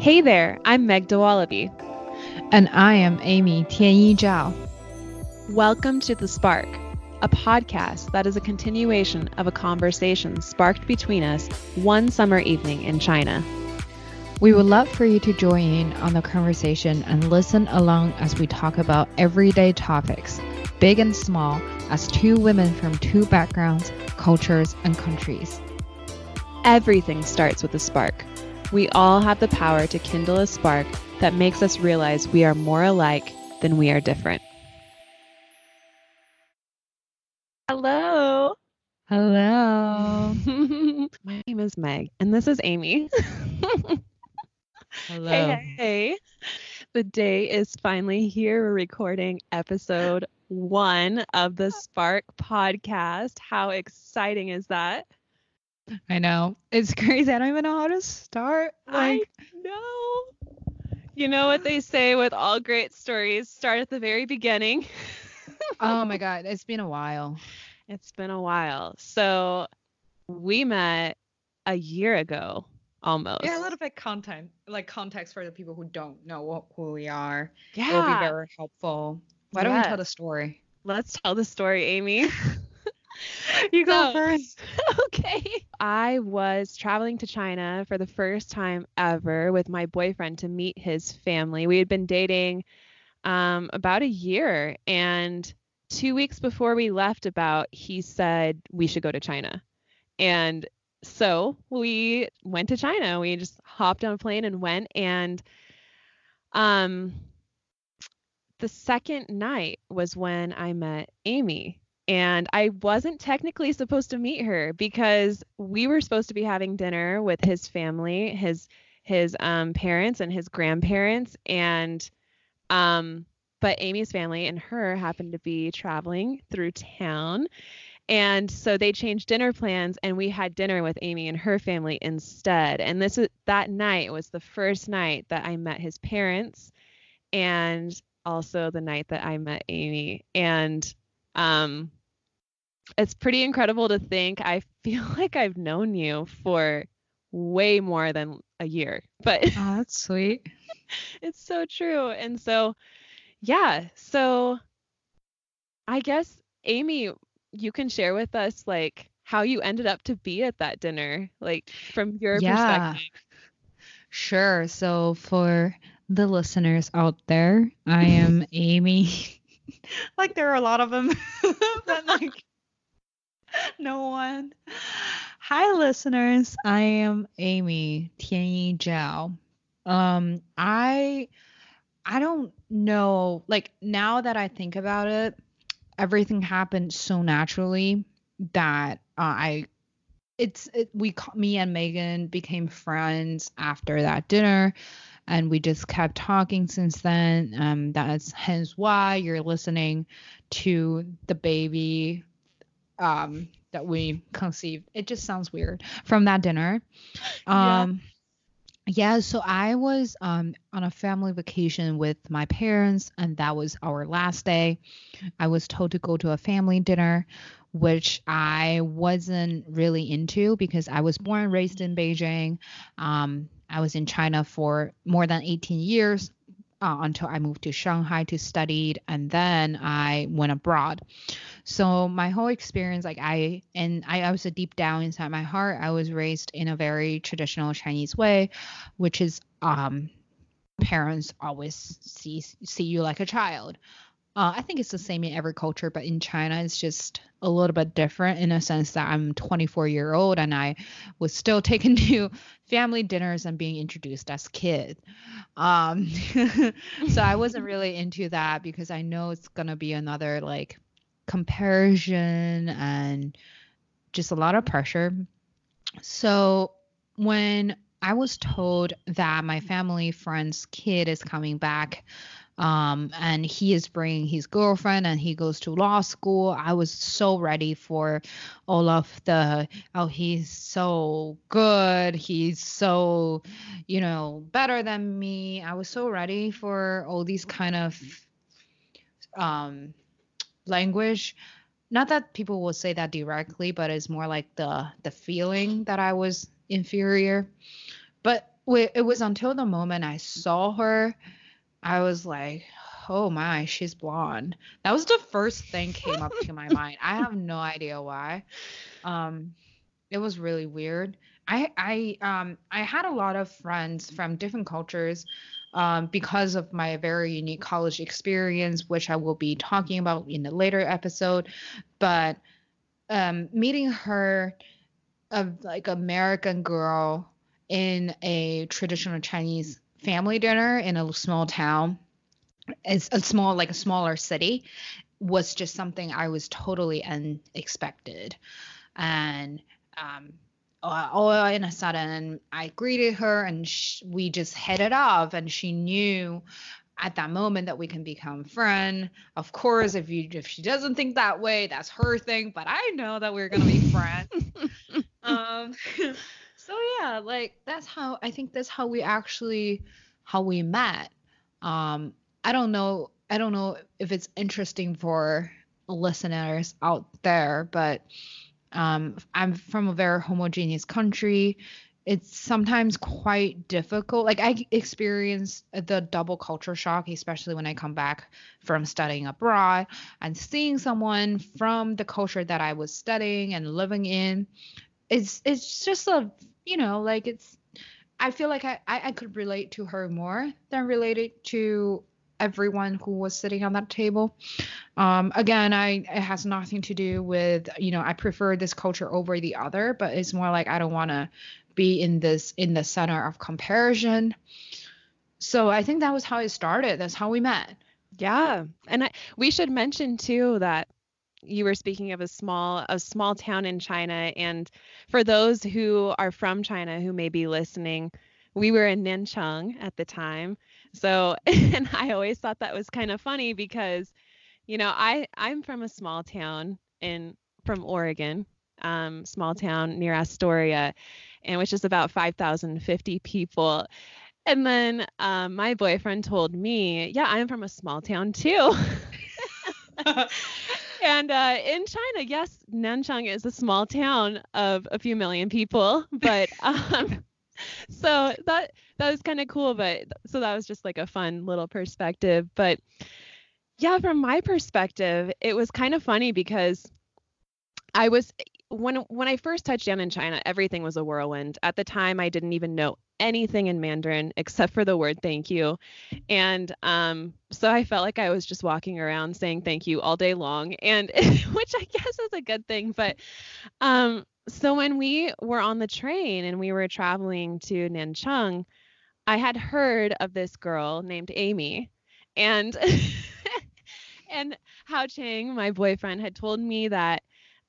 Hey there, I'm Meg DeWallaby. And I am Amy Tianyi Zhao. Welcome to The Spark, a podcast that is a continuation of a conversation sparked between us one summer evening in China. We would love for you to join in on the conversation and listen along as we talk about everyday topics, big and small, as two women from two backgrounds, cultures, and countries. Everything starts with a spark. We all have the power to kindle a spark that makes us realize we are more alike than we are different. Hello. Hello. My name is Meg, and this is Amy. Hello. Hey, hey. The day is finally here. We're recording episode one of the Spark podcast. How exciting is that? I know. It's crazy. I don't even know how to start. Like, I know. You know what they say with all great stories start at the very beginning. oh my God. It's been a while. It's been a while. So we met a year ago almost. Yeah, a little bit content, like context for the people who don't know what, who we are. Yeah. It'll be very helpful. Why don't we tell the story? Let's tell the story, Amy. you So- go first. okay. I was traveling to China for the first time ever with my boyfriend to meet his family. We had been dating um, about a year, and two weeks before we left, about he said we should go to China, and so we went to China. We just hopped on a plane and went, and um, the second night was when I met Amy. And I wasn't technically supposed to meet her because we were supposed to be having dinner with his family, his his um, parents and his grandparents, and um, but Amy's family and her happened to be traveling through town, and so they changed dinner plans, and we had dinner with Amy and her family instead. And this that night was the first night that I met his parents, and also the night that I met Amy, and um it's pretty incredible to think I feel like I've known you for way more than a year, but Oh, that's sweet. it's so true. And so, yeah, so I guess Amy, you can share with us like how you ended up to be at that dinner, like from your Yeah. perspective. Sure. So for the listeners out there, I am Amy. like there are a lot of them, but like no one. Hi, listeners. I am Amy Tianyi Zhao. Um, I I don't know. Like now that I think about it, everything happened so naturally that uh, I it's it, we me and Megan became friends after that dinner and we just kept talking since then um that's hence why you're listening to the baby um that we conceived it just sounds weird from that dinner Yeah. um yeah, so I was um on a family vacation with my parents and that was our last day. I was told to go to a family dinner which I wasn't really into because I was born and raised in Beijing. Um I was in China for more than 18 years uh, until I moved to Shanghai to study and then I went abroad. So my whole experience, like I and I, I was a deep down inside my heart, I was raised in a very traditional Chinese way, which is um parents always see see you like a child. Uh, I think it's the same in every culture, but in China, it's just a little bit different in a sense that I'm 24 year old and I was still taken to family dinners and being introduced as kid. Um, so I wasn't really into that because I know it's gonna be another like comparison and just a lot of pressure. So when I was told that my family friend's kid is coming back um, and he is bringing his girlfriend and he goes to law school, I was so ready for all of the, oh, he's so good. He's so, you know, better than me. I was so ready for all these kind of um, language not that people will say that directly but it's more like the the feeling that i was inferior but it was until the moment I saw her, I was like, oh my, she's blonde. That was the first thing came up to my mind. I have no idea why. Um, it was really weird. I I um I had a lot of friends from different cultures um, because of my very unique college experience, which I will be talking about in a later episode. But um, meeting her, a like American girl in a traditional Chinese family dinner in a small town, it's a small like a smaller city, was just something I was totally unexpected, and um, uh, all in a sudden I greeted her and sh- we just hit it off and she knew at that moment that we can become friend. Of course, if you if she doesn't think that way, that's her thing, but I know that we're going to be friends. um so yeah, like that's how I think that's how we actually how we met. Um I don't know I don't know if it's interesting for listeners out there, but um, I'm from a very homogeneous country. It's sometimes quite difficult. Like I experienced the double culture shock, especially when I come back from studying abroad and seeing someone from the culture that I was studying and living in. It's it's just a you know like it's I feel like I, I, I could relate to her more than related to everyone who was sitting on that table. Um, again, I it has nothing to do with you know I prefer this culture over the other, but it's more like I don't want to be in this in the center of comparison. So I think that was how it started. That's how we met. Yeah, and I, we should mention too that you were speaking of a small a small town in China, and for those who are from China who may be listening, we were in Nanchang at the time. So, and I always thought that was kind of funny because, you know, I I'm from a small town in from Oregon, um, small town near Astoria, and which is about 5,050 people. And then um, my boyfriend told me, yeah, I'm from a small town too. and uh, in China, yes, Nanchang is a small town of a few million people, but um, so that that was kind of cool but so that was just like a fun little perspective. But yeah from my perspective it was kind of funny because i was when when i first touched down in china everything was a whirlwind. At the time i didn't even know anything in mandarin except for the word thank you. And um so i felt like i was just walking around saying thank you all day long and which i guess is a good thing but um so when we were on the train and we were traveling to Nanchang, I had heard of this girl named Amy, and and Hao Chang, my boyfriend, had told me that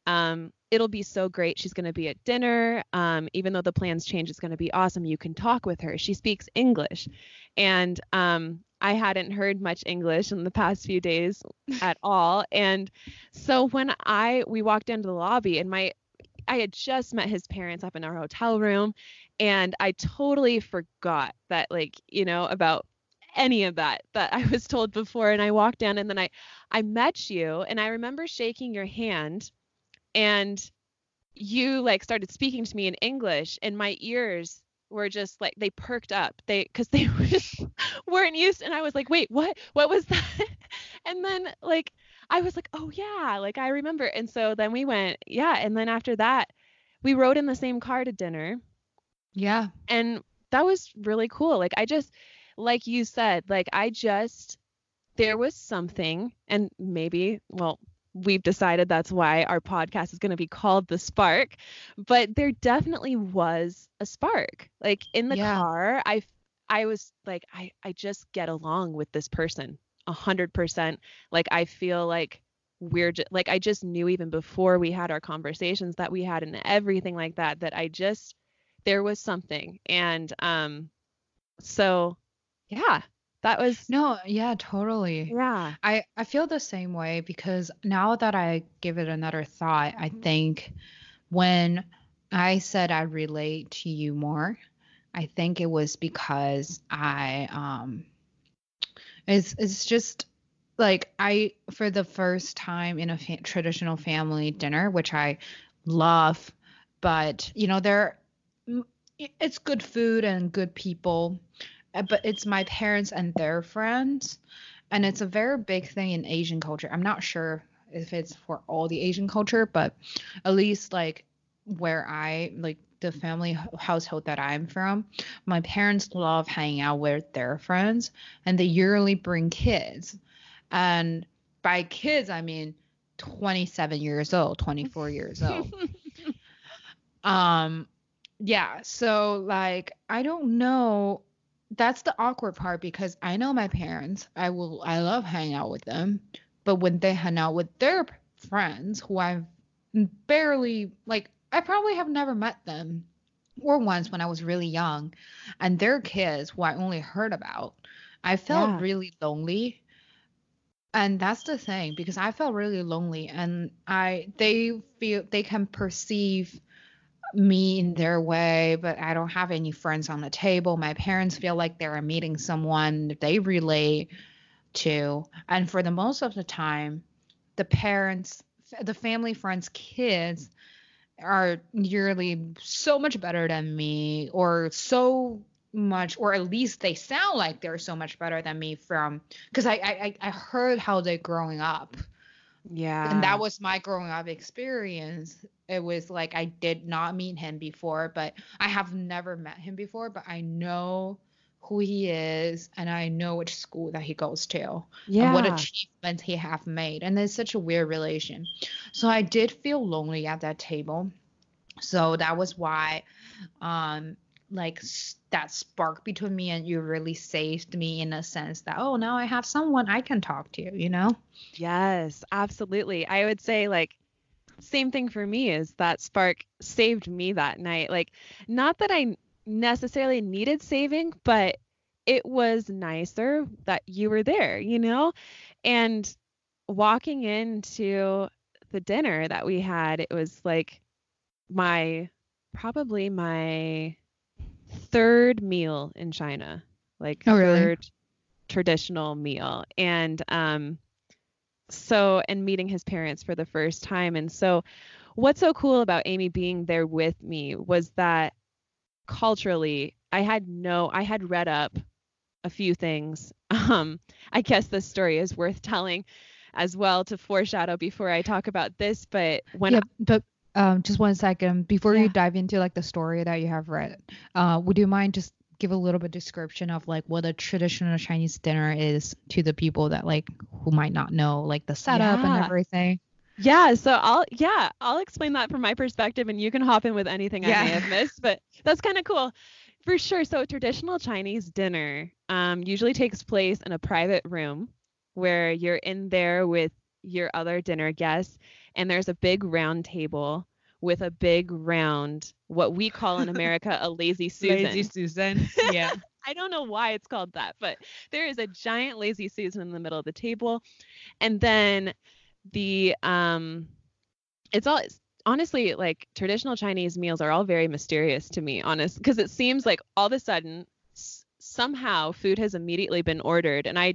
um, it'll be so great. She's going to be at dinner. Um, even though the plans change, it's going to be awesome. You can talk with her. She speaks English, and um, I hadn't heard much English in the past few days at all. And so when I we walked into the lobby, and my I had just met his parents up in our hotel room and I totally forgot that like, you know, about any of that that I was told before and I walked down and then I I met you and I remember shaking your hand and you like started speaking to me in English and my ears were just like they perked up. They because they just weren't used and i was like wait what? What was that? And then like I was like, oh yeah, like I remember. And so then we went, yeah. And then after that, we rode in the same car to dinner. Yeah. And that was really cool. Like I just, like you said, like I just, there was something, and maybe, well, we've decided that's why our podcast is going to be called The Spark, but there definitely was a spark. Like in the yeah. car, I, I was like, I, I just get along with this person a hundred percent. Like I feel like we're just like I just knew even before we had our conversations that we had and everything like that that I just there was something. And um so yeah that was no yeah totally. Yeah. I i feel the same way because now that i give it another thought i think when i said i relate to you more i think it was because i um it's it's just like I for the first time in a fa- traditional family dinner, which I love, but you know there it's good food and good people, uh, but it's my parents and their friends, and it's a very big thing in Asian culture. I'm not sure if it's for all the Asian culture, but at least like where I like the family household that I'm from, my parents love hanging out with their friends and they yearly bring kids. And by kids, I mean 27 years old, 24 years old. um yeah, so like I don't know that's the awkward part because I know my parents. I will I love hanging out with them, but when they hang out with their friends who I've barely like I probably have never met them or once when I was really young and their kids who I only heard about. I felt yeah. really lonely. And that's the thing because I felt really lonely and I they feel they can perceive me in their way, but I don't have any friends on the table. My parents feel like they're meeting someone they relate to. And for the most of the time, the parents, the family, friends, kids are nearly so much better than me or so much or at least they sound like they're so much better than me from because I, I i heard how they're growing up. Yeah. And that was my growing up experience. It was like i did not meet him before but i have never met him before but i know who he is and I know which school that he goes to yeah. and what achievements he have made. And it's such a weird relation. So I did feel lonely at that table. So that was why um like that spark between me and you really saved me in a sense that oh now I have someone I can talk to, you know? Yes, absolutely. I would say like same thing for me is that spark saved me that night. Like not that I necessarily needed saving, but it was nicer that you were there, you know? And walking into the dinner that we had, it was like my probably my third meal in China, like oh, really? third traditional meal. And um so and meeting his parents for the first time. And so what's so cool about Amy being there with me was that culturally, I had no, I had read up a few things. Um, I guess this story is worth telling as well to foreshadow before I talk about this. But when yeah, but um, just one second before yeah. you dive into like the story that you have read, uh, would you mind just give a little bit description of like what a traditional Chinese dinner is to the people that like who might not know like the setup yeah. and everything? Yeah, so I'll yeah, I'll explain that from my perspective and you can hop in with anything yeah. I may have missed, but that's kind of cool. For sure. So traditional Chinese dinner um, usually takes place in a private room where you're in there with your other dinner guests and there's a big round table with a big round what we call in America a lazy Susan. Lazy Susan. Yeah. I don't know why it's called that, but there is a giant lazy Susan in the middle of the table. And then the um it's all it's, honestly like traditional chinese meals are all very mysterious to me honest because it seems like all of a sudden s- somehow food has immediately been ordered and i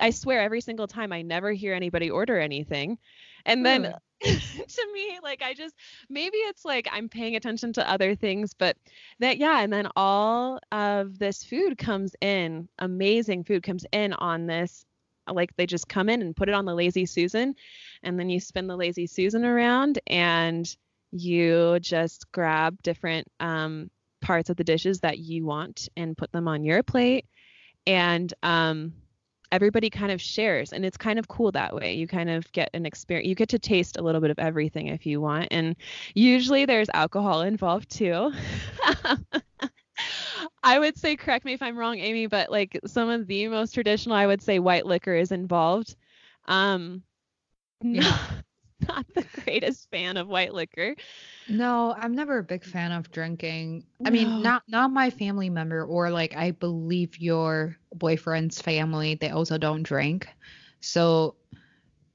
i swear every single time i never hear anybody order anything and then to me like i just maybe it's like i'm paying attention to other things but that yeah and then all of this food comes in amazing food comes in on this like they just come in and put it on the lazy susan and then you spin the lazy susan around and you just grab different um, parts of the dishes that you want and put them on your plate. And um, everybody kind of shares and it's kind of cool that way. You kind of get an experience you get to taste a little bit of everything if you want and usually there's alcohol involved too I would say, correct me if I'm wrong, Amy, but like some of the most traditional, I would say white liquor is involved. Um, yeah. not, the greatest fan of white liquor. No, I'm never a big fan of drinking. I mean, not not my family member or like I believe your boyfriend's family, they also don't drink. So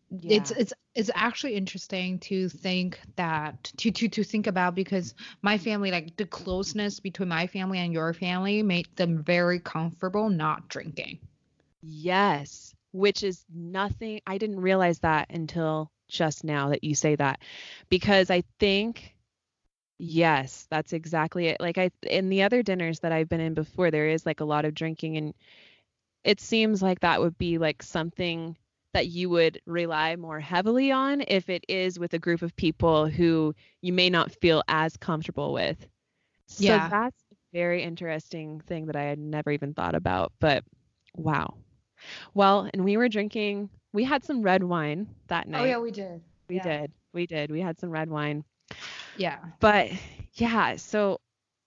yeah. it's it's it's actually interesting to think that to to to think about because my family like the closeness between my family and your family made them very comfortable not drinking yes which is nothing i didn't realize that until just now that you say that because i think Yes, that's exactly it. Like I in the other dinners that I've been in before, there is like a lot of drinking and it seems like that would be like something that you would rely more heavily on if it is with a group of people who you may not feel as comfortable with. Yeah. So that's a very interesting thing that I had never even thought about, but wow. Well, and we were drinking, we had some red wine that night. Oh yeah, we did. We Yeah. did. We did. We had some red wine. Yeah. But yeah, so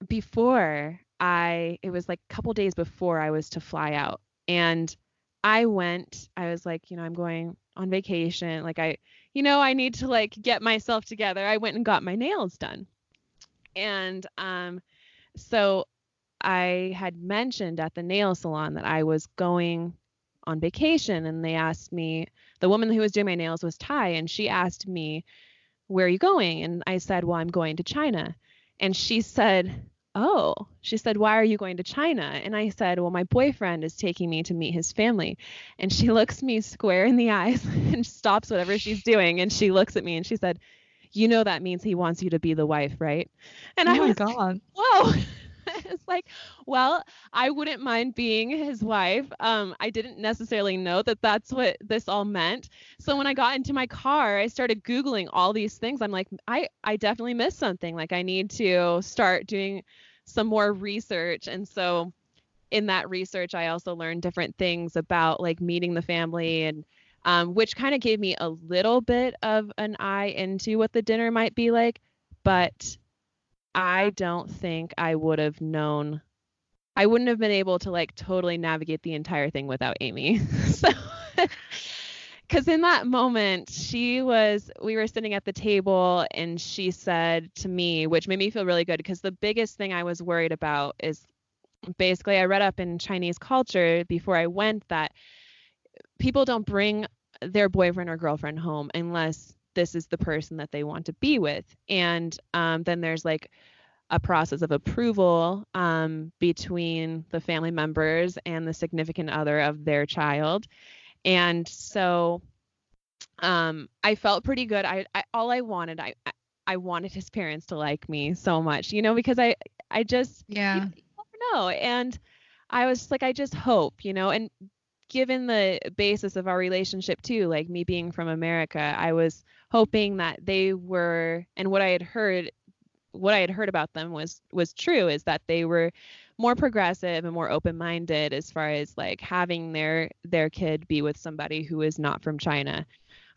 before I, it was like a couple days before I was to fly out. And I went, I was like, you know, I'm going on vacation. Like, I, you know, I need to like get myself together. I went and got my nails done. And um, so I had mentioned at the nail salon that I was going on vacation. And they asked me, the woman who was doing my nails was Thai. And she asked me, where are you going? And I said, well, I'm going to China. And she said, oh, she said, why are you going to China? And I said, well, my boyfriend is taking me to meet his family. And she looks me square in the eyes and stops whatever she's doing. And she looks at me and she said, you know, that means he wants you to be the wife, right? And Oh I was god. whoa. it's like, well, I wouldn't mind being his wife. Um, I didn't necessarily know that that's what this all meant. So when I got into my car, I started Googling all these things. I'm like, I, I definitely missed something. Like, I need to start doing some more research. And so in that research, I also learned different things about like meeting the family and um, which kind of gave me a little bit of an eye into what the dinner might be like. But I don't think I would have known. I wouldn't have been able to like totally navigate the entire thing without Amy. so, because in that moment, she was, we were sitting at the table and she said to me, which made me feel really good because the biggest thing I was worried about is basically I read up in Chinese culture before I went that people don't bring their boyfriend or girlfriend home unless this is the person that they want to be with. And um, then there's like a process of approval um, between the family members and the significant other of their child. And so um, I felt pretty good. I, I all I wanted, I, I wanted his parents to like me so much, you know, because I I just you, Yeah. you never know. And I was just like, I just hope, you know, and given the basis of our relationship too, like me being from America, I was hoping that they were and what I had heard what I had heard about them was was true is that they were more progressive and more open-minded as far as like having their their kid be with somebody who is not from China.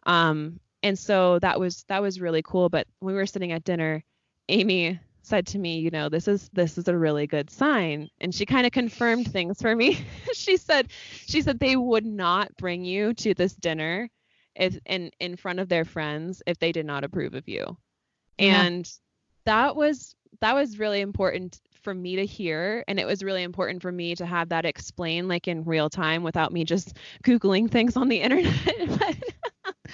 Um and so that was that was really cool, but when we were sitting at dinner, Amy said to me, you know, this is this is a really good sign and she kind of confirmed things for me. she said she said they would not bring you to this dinner if in in front of their friends if they did not approve of you. Yeah. And that was that was really important for me to hear and it was really important for me to have that explained like in real time without me just googling things on the internet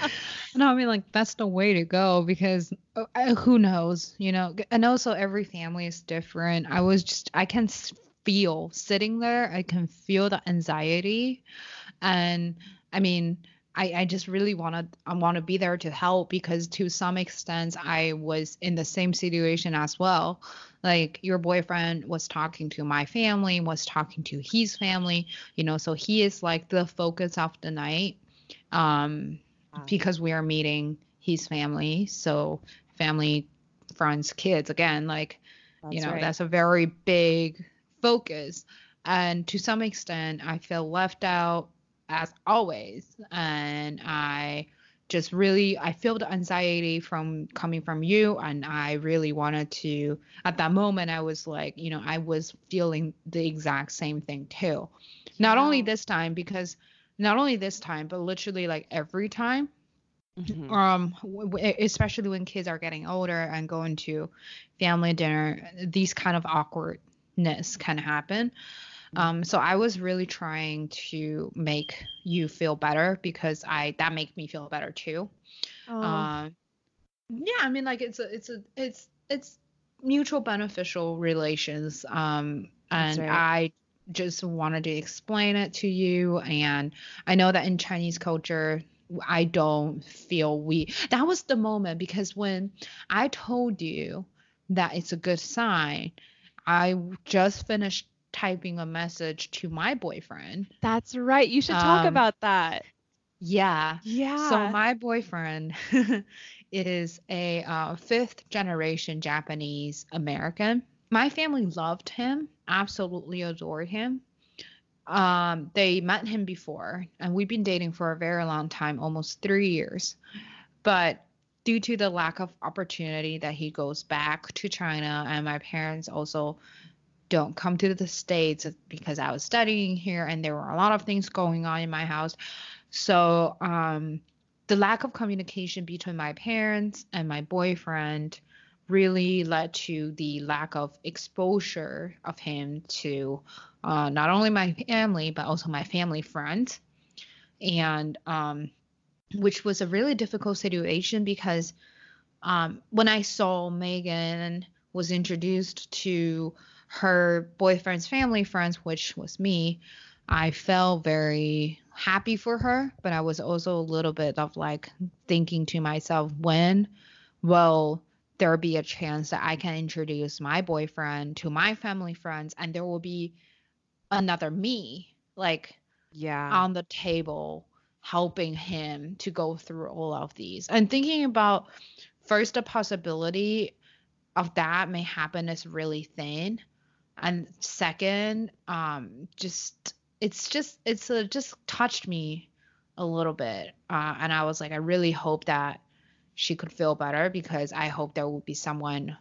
No, I mean like that's the way to go because uh, who knows, you know? And also every family is different. I was just I can feel sitting there, I can feel the anxiety and I mean I, I just really want to I want to be there to help because to some extent I was in the same situation as well. Like your boyfriend was talking to my family, was talking to his family, you know, so he is like the focus of the night. Um because we are meeting his family. So family, friends, kids again, like you know, right. that's a very big focus. And to some extent, I feel left out as always. And I just really I feel the anxiety from coming from you and I really wanted to at that moment I was like, you know, I was feeling the exact same thing too. Not only this time because not only this time, but literally like every time Mhm. um w- especially when kids are getting older and going to family dinner these kind of awkwardness can happen. Um so i was really trying to make you feel better because i that make me feel better too. Oh, um yeah i mean like it's a it's a it's it's mutual beneficial relations um and right. i just wanted to explain it to you. And i know that in chinese culture i don't feel we that was the moment because when i told you that it's a good sign. I just finished typing a message to my boyfriend. That's right. You should talk Um, about that. Yeah. Yeah. So my boyfriend is a uh, fifth generation Japanese American. My family loved him, absolutely adored him. Um, they met him before, and we've been dating for a very long time, almost three years. But due to the lack of opportunity that he goes back to China, and my parents also don't come to the States because I was studying here and there were a lot of things going on in my house. So, um, the lack of communication between my parents and my boyfriend really led to the lack of exposure of him to uh, not only my family but also my family friends. And um, which was a really difficult situation because um, when i saw megan was introduced to her boyfriend's family friends which was me i felt very happy for her but i was also a little bit of like thinking to myself when will there be a chance that I can introduce my boyfriend to my family friends and there will be another me like yeah. on the table helping him to go through all of these. And thinking about first the possibility of that may happen is really thin. And second um just it's just it's uh, just touched me a little bit. Uh, and i was like i really hope that she could feel better because I hope there would be someone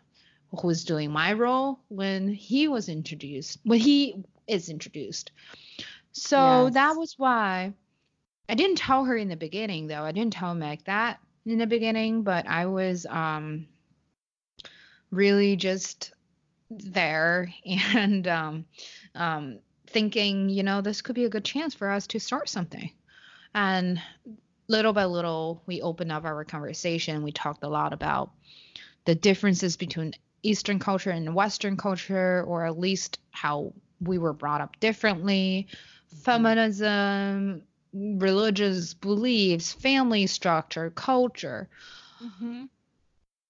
who's doing my role when he was introduced, when he is introduced. So Yes. that was why I didn't tell her in the beginning, though. I didn't tell Meg that in the beginning, but I was um really just there and um um thinking, you know, this could be a good chance for us to start something. And little by little, we opened up our conversation. We talked a lot about the differences between Eastern culture and Western culture, or at least how we were brought up differently, feminism, religious beliefs, family structure, culture. hmm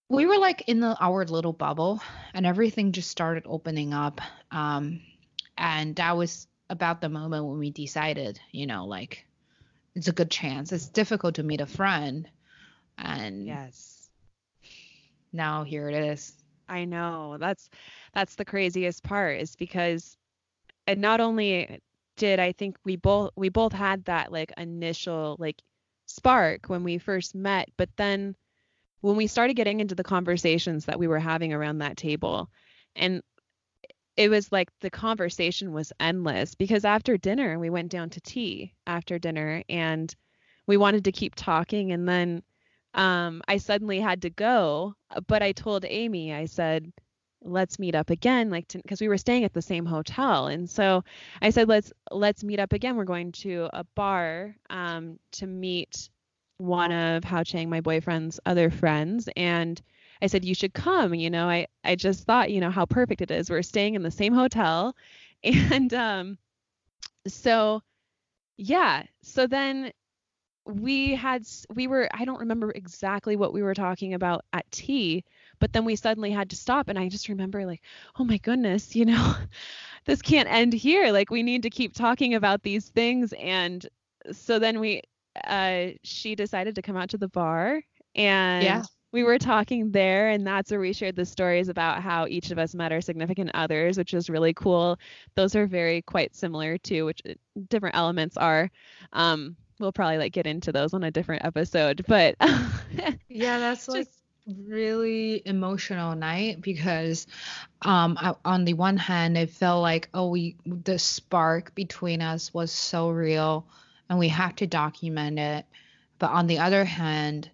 We were like in the, our little bubble, and everything just started opening up. Um, and that was about the moment when we decided, you know, like it's a good chance. It's difficult to meet a friend. And Yes. now here it is. I know. That's that's the craziest part is because and not only did I think we both we both had that like initial like spark when we first met, but then when we started getting into the conversations that we were having around that table and it was like the conversation was endless because after dinner we went down to tea after dinner and we wanted to keep talking and then um, I suddenly had to go, but I told Amy, I said, let's meet up again, like, because we were staying at the same hotel, and so I said, let's let's meet up again. We're going to a bar um, to meet one of Hao Chang, my boyfriend's other friends, and I said, you should come. You know, I I just thought, you know, how perfect it is. We're staying in the same hotel, and um, so yeah, so then we had we were I don't remember exactly what we were talking about at tea, but then we suddenly had to stop and I just remember like, oh my goodness, you know, this can't end here. Like we need to keep talking about these things and so then we uh she decided to come out to the bar and Yeah. we were talking there and that's where we shared the stories about how each of us met our significant others, which was really cool. Those are very quite similar too, which uh, different elements are. Um we'll probably like get into those on a different episode, but Yeah, that's like Just- really emotional night because um I, on the one hand it felt like oh we the spark between us was so real and we have to document it. But on the other hand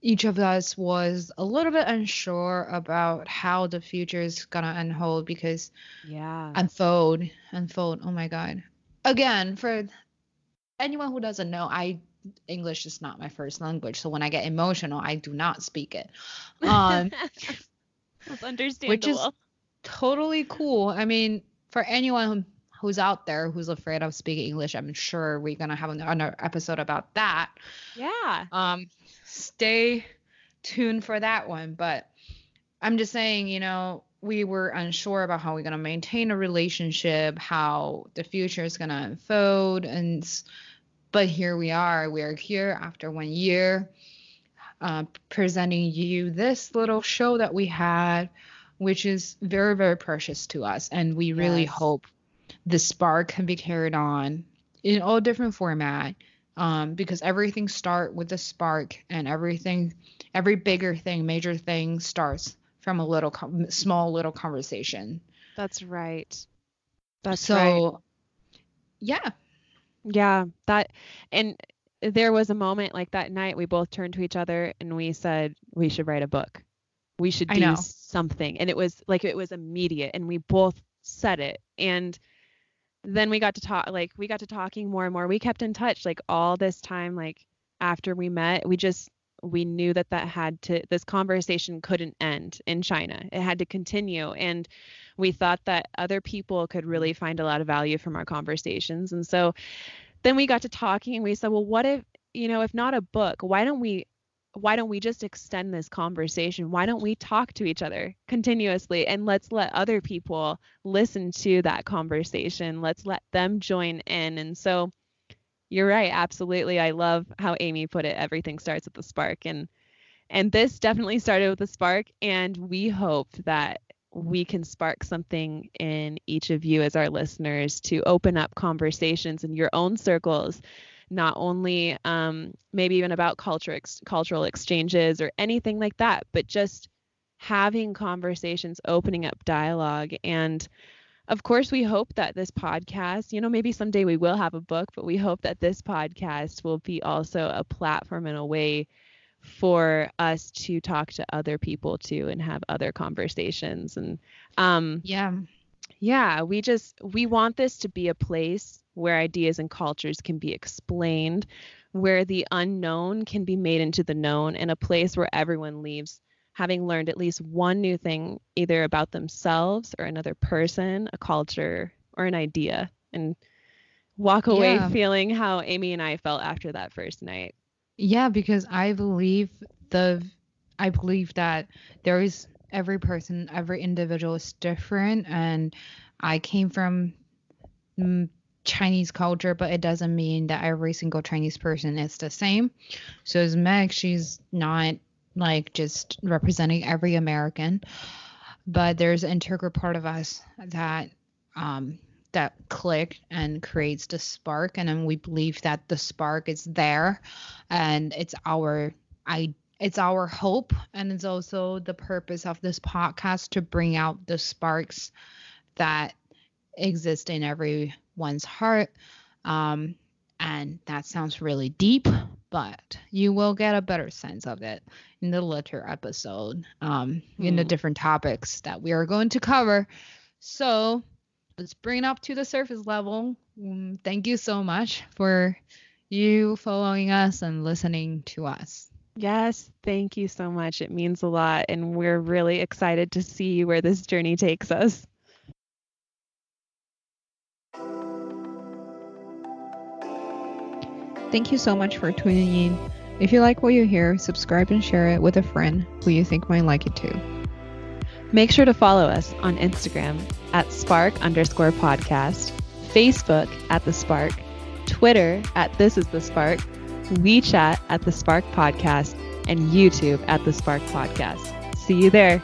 each of us was a little bit unsure about how the future is gonna unfold because yeah. unfold unfold. Oh my god. Again for anyone who doesn't know i english is not my first language so when i get emotional i do not speak it um That's understandable. Which is totally cool i mean for anyone who's out there who's afraid of speaking english i'm sure we're gonna have another episode about that yeah. um stay tuned for that one but I'm just saying, you know, we were unsure about how we're going to maintain a relationship, how the future is going to unfold. And, but here we are. We are here after one year, uh, presenting you this little show that we had, which is very, very precious to us. And we really yes. hope the spark can be carried on in all different format. Um, because everything start with a spark and everything, every bigger thing, major thing starts from a little small little conversation. That's right. That's so, right. Yeah. Yeah, that and there was a moment like that night we both turned to each other and we said we should write a book. We should do something. And it was like it was immediate and we both said it and then we got to talk like we got to talking more and more. We kept in touch like all this time like after we met. We just we knew that that had to this conversation couldn't end in China. It had to continue and we thought that other people could mm-hmm. really find a lot of value from our conversations. And so then we got to talking and we said, well, what if, you know, if not a book, why don't we why don't we just extend this conversation? Why don't we talk to each other continuously and let's let other people listen to that conversation. Let's let them join in. And so you're right, absolutely. I love how Amy put it. Everything starts with the spark and and this definitely started with a spark and we hope that we can spark something in each of you as our listeners to open up conversations in your own circles not only um, maybe even about culture ex- cultural exchanges or anything like that but just having conversations opening up dialogue and of course, we hope that this podcast, you know, maybe someday we will have a book, but we hope that this podcast will be also a platform and a way for us to talk to other people too and have other conversations. And um yeah. yeah we just we want this to be a place where ideas and cultures can be explained where the unknown can be made into the known and a place where everyone leaves having learned at least one new thing either about themselves or another person, a culture, or an idea, and walk away yeah. feeling how Amy and I felt after that first night. Yeah, because I believe the I believe that there is every person, every individual is different and I came from mm, Chinese culture, but it doesn't mean that every single Chinese person is the same. So as Meg, she's not like just representing every American. But there's an integral part of us that um, that click and creates the spark, and then we believe that the spark is there, and it's our I it's our hope, and it's also the purpose of this podcast to bring out the sparks that exist in everyone's heart. Um, and that sounds really deep, but you will get a better sense of it in the later episode um, in the hmm. different topics that we are going to cover. So let's bring it up to the surface level. Um, thank you so much for you following us and listening to us. Yes, thank you so much. It means a lot, and we're really excited to see where this journey takes us. Thank you so much for tuning in. If you like what you hear, subscribe and share it with a friend who you think might like it too. Make sure to follow us on Instagram at spark underscore podcast, Facebook at the spark, Twitter at this is the spark, WeChat at the spark podcast, and YouTube at the spark podcast. See you there.